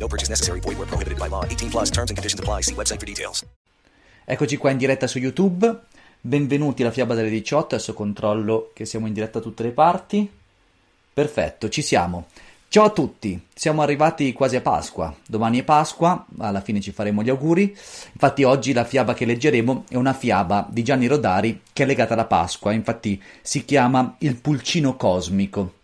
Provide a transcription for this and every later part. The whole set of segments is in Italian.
No purchase necessary. Void where prohibited by law. 18 plus terms and conditions apply. See website for details. Eccoci qua in diretta su YouTube. Benvenuti alla Fiaba delle 18. Adesso controllo che siamo in diretta da tutte le parti. Perfetto, ci siamo. Ciao a tutti, siamo arrivati quasi a Pasqua. Domani è Pasqua, alla fine ci faremo gli auguri. Infatti oggi la fiaba che leggeremo è una fiaba di Gianni Rodari che è legata alla Pasqua. Infatti si chiama Il pulcino cosmico.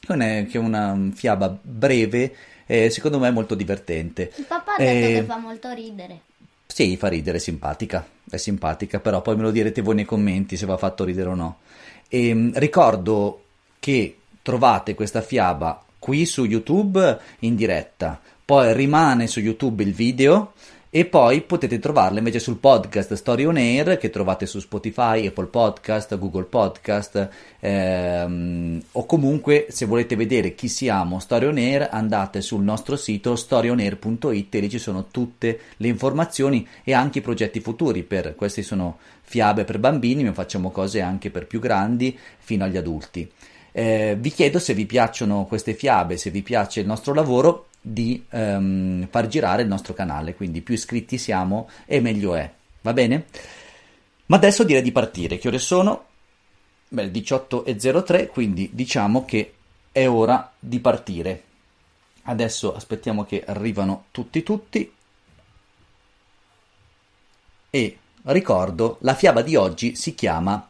Che è una fiaba breve e secondo me molto divertente. Il papà ha detto Eh, che fa molto ridere. Sì, fa ridere, è simpatica, è simpatica, però poi me lo direte voi nei commenti se vi ha fatto ridere o no. E, ricordo che trovate questa fiaba qui su YouTube in diretta, poi rimane su YouTube il video e poi potete trovarla invece sul podcast Story on Air che trovate su Spotify, Apple Podcast, Google Podcast ehm, o comunque se volete vedere chi siamo Story on Air andate sul nostro sito storyonair.it e lì ci sono tutte le informazioni e anche i progetti futuri per questi sono fiabe per bambini ma facciamo cose anche per più grandi fino agli adulti. Eh, vi chiedo se vi piacciono queste fiabe, se vi piace il nostro lavoro, di ehm, far girare il nostro canale, quindi più iscritti siamo e meglio è, va bene? Ma adesso direi di partire, che ore sono? Beh, 18.03, quindi diciamo che è ora di partire. Adesso aspettiamo che arrivano tutti tutti e ricordo, la fiaba di oggi si chiama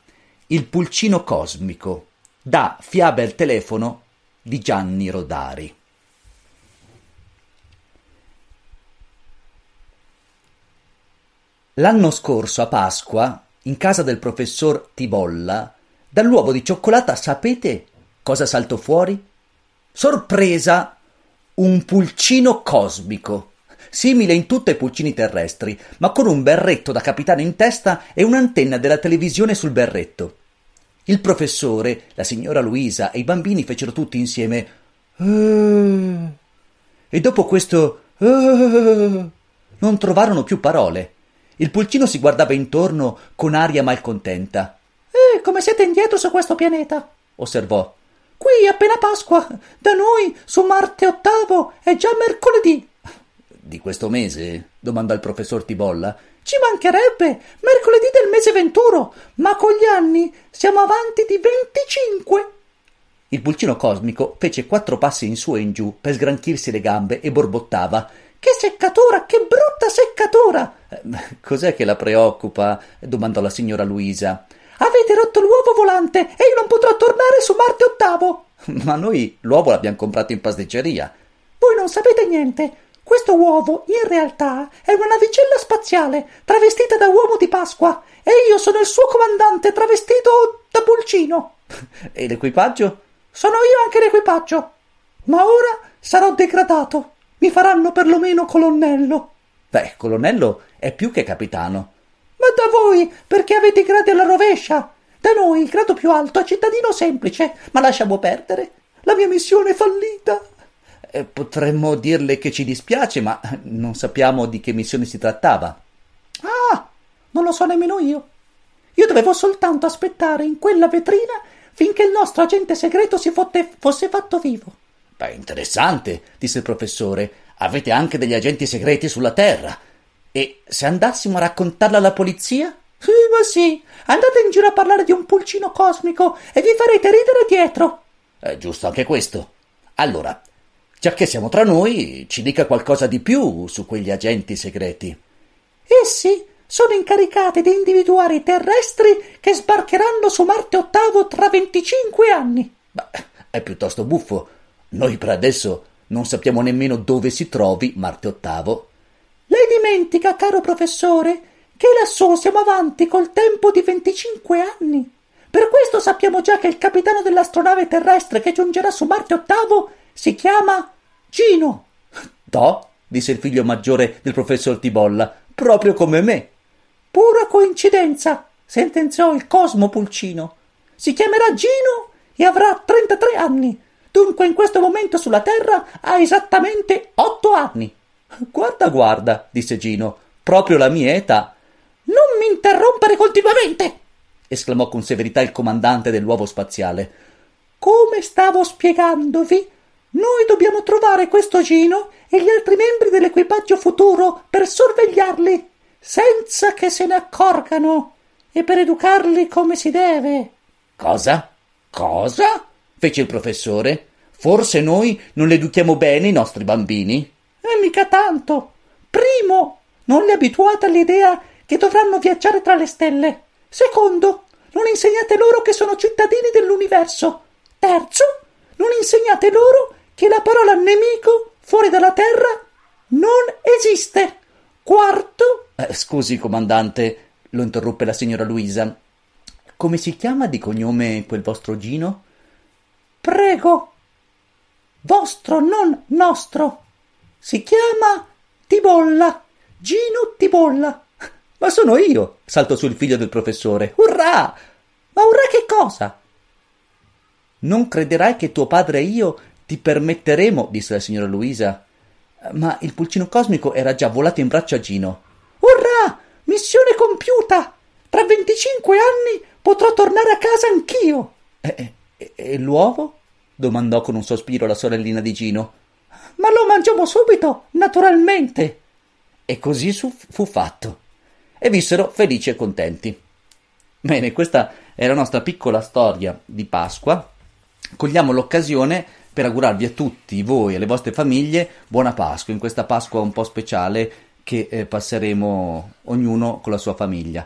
Il pulcino cosmico, da Fiabe al telefono di Gianni Rodari. L'anno scorso a Pasqua, in casa del professor Tibolla, dall'uovo di cioccolata sapete cosa saltò fuori? Sorpresa! Un pulcino cosmico, simile in tutto ai pulcini terrestri, ma con un berretto da capitano in testa e un'antenna della televisione sul berretto. Il professore, la signora Luisa e i bambini fecero tutti insieme "Eh". e dopo questo "Eh", non trovarono più parole. Il pulcino si guardava intorno con aria malcontenta. Eh, come siete indietro su questo pianeta? osservò. Qui è appena Pasqua. Da noi, su Marte ottavo, è già mercoledì. Di questo mese? domandò il professor Tibolla. Ci mancherebbe! Mercoledì del mese venturo! Ma con gli anni siamo avanti di venticinque! Il pulcino cosmico fece quattro passi in su e in giù per sgranchirsi le gambe e borbottava. Che seccatura, che brutta seccatura! Eh, Cos'è che la preoccupa? domandò la signora Luisa. Avete rotto l'uovo volante e io non potrò tornare su Marte ottavo. Ma noi l'uovo l'abbiamo comprato in pasticceria. Voi non sapete niente. Questo uovo, in realtà, è una navicella spaziale, travestita da uomo di Pasqua, e io sono il suo comandante, travestito da pulcino. E l'equipaggio? Sono io anche l'equipaggio. Ma ora sarò degradato. Mi faranno perlomeno colonnello. Beh, colonnello è più che capitano. Ma da voi, perché avete i gradi alla rovescia? Da noi il grado più alto è cittadino semplice, ma lasciamo perdere. La mia missione è fallita. Eh, potremmo dirle che ci dispiace, ma non sappiamo di che missione si trattava. Ah, non lo so nemmeno io. Io dovevo soltanto aspettare in quella vetrina finché il nostro agente segreto si fotte- fosse fatto vivo. Beh, interessante, disse il professore. Avete anche degli agenti segreti sulla Terra. E se andassimo a raccontarla alla polizia? Sì, ma sì. Andate in giro a parlare di un pulcino cosmico e vi farete ridere dietro. È giusto anche questo. Allora, già che siamo tra noi, ci dica qualcosa di più su quegli agenti segreti. Essi sono incaricati di individuare i terrestri che sbarcheranno su Marte ottavo tra 25 anni. Beh, è piuttosto buffo. Noi per adesso non sappiamo nemmeno dove si trovi Marte ottavo. Lei dimentica, caro professore, che lassù siamo avanti col tempo di 25 anni. Per questo sappiamo già che il capitano dell'astronave terrestre che giungerà su Marte ottavo si chiama Gino. No, disse il figlio maggiore del professor Tibolla. proprio come me. Pura coincidenza, sentenziò il Cosmo Pulcino. Si chiamerà Gino e avrà 33 anni. Dunque in questo momento sulla Terra ha esattamente otto anni. Guarda, guarda, disse Gino, proprio la mia età. Non mi interrompere continuamente! esclamò con severità il comandante dell'uovo spaziale. Come stavo spiegandovi, noi dobbiamo trovare questo Gino e gli altri membri dell'equipaggio futuro per sorvegliarli, senza che se ne accorgano, e per educarli come si deve. Cosa? Cosa? Fece il professore. Forse noi non educhiamo bene i nostri bambini? E mica tanto. Primo, non li abituate all'idea che dovranno viaggiare tra le stelle. Secondo, non insegnate loro che sono cittadini dell'universo. Terzo, non insegnate loro che la parola nemico fuori dalla Terra non esiste. Quarto. Eh, scusi, comandante, lo interruppe la signora Luisa. Come si chiama di cognome quel vostro Gino? Prego. Vostro, non nostro. Si chiama Tibolla. Gino Tibolla. Ma sono io, saltò sul figlio del professore. Urrà! Ma urrà che cosa? Non crederai che tuo padre e io ti permetteremo, disse la signora Luisa. Ma il pulcino cosmico era già volato in braccio a Gino. Urrà! Missione compiuta! Tra venticinque anni potrò tornare a casa anch'io. E, e, e l'uovo? Domandò con un sospiro la sorellina di Gino. Ma lo mangiamo subito, naturalmente. E così fu fatto. E vissero felici e contenti. Bene, questa è la nostra piccola storia di Pasqua. Cogliamo l'occasione per augurarvi a tutti voi e alle vostre famiglie buona Pasqua, in questa Pasqua un po' speciale che eh, passeremo ognuno con la sua famiglia.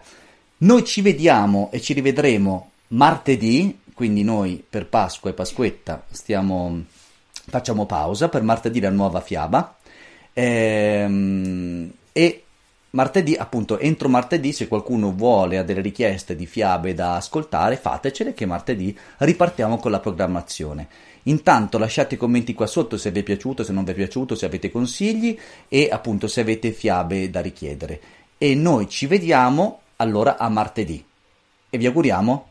Noi ci vediamo e ci rivedremo martedì quindi noi per Pasqua e Pasquetta stiamo, facciamo pausa per martedì la nuova fiaba. Ehm, e martedì appunto entro martedì se qualcuno vuole ha delle richieste di fiabe da ascoltare fatecele che martedì ripartiamo con la programmazione. Intanto lasciate i commenti qua sotto se vi è piaciuto se non vi è piaciuto se avete consigli e appunto se avete fiabe da richiedere. E noi ci vediamo allora a martedì. E vi auguriamo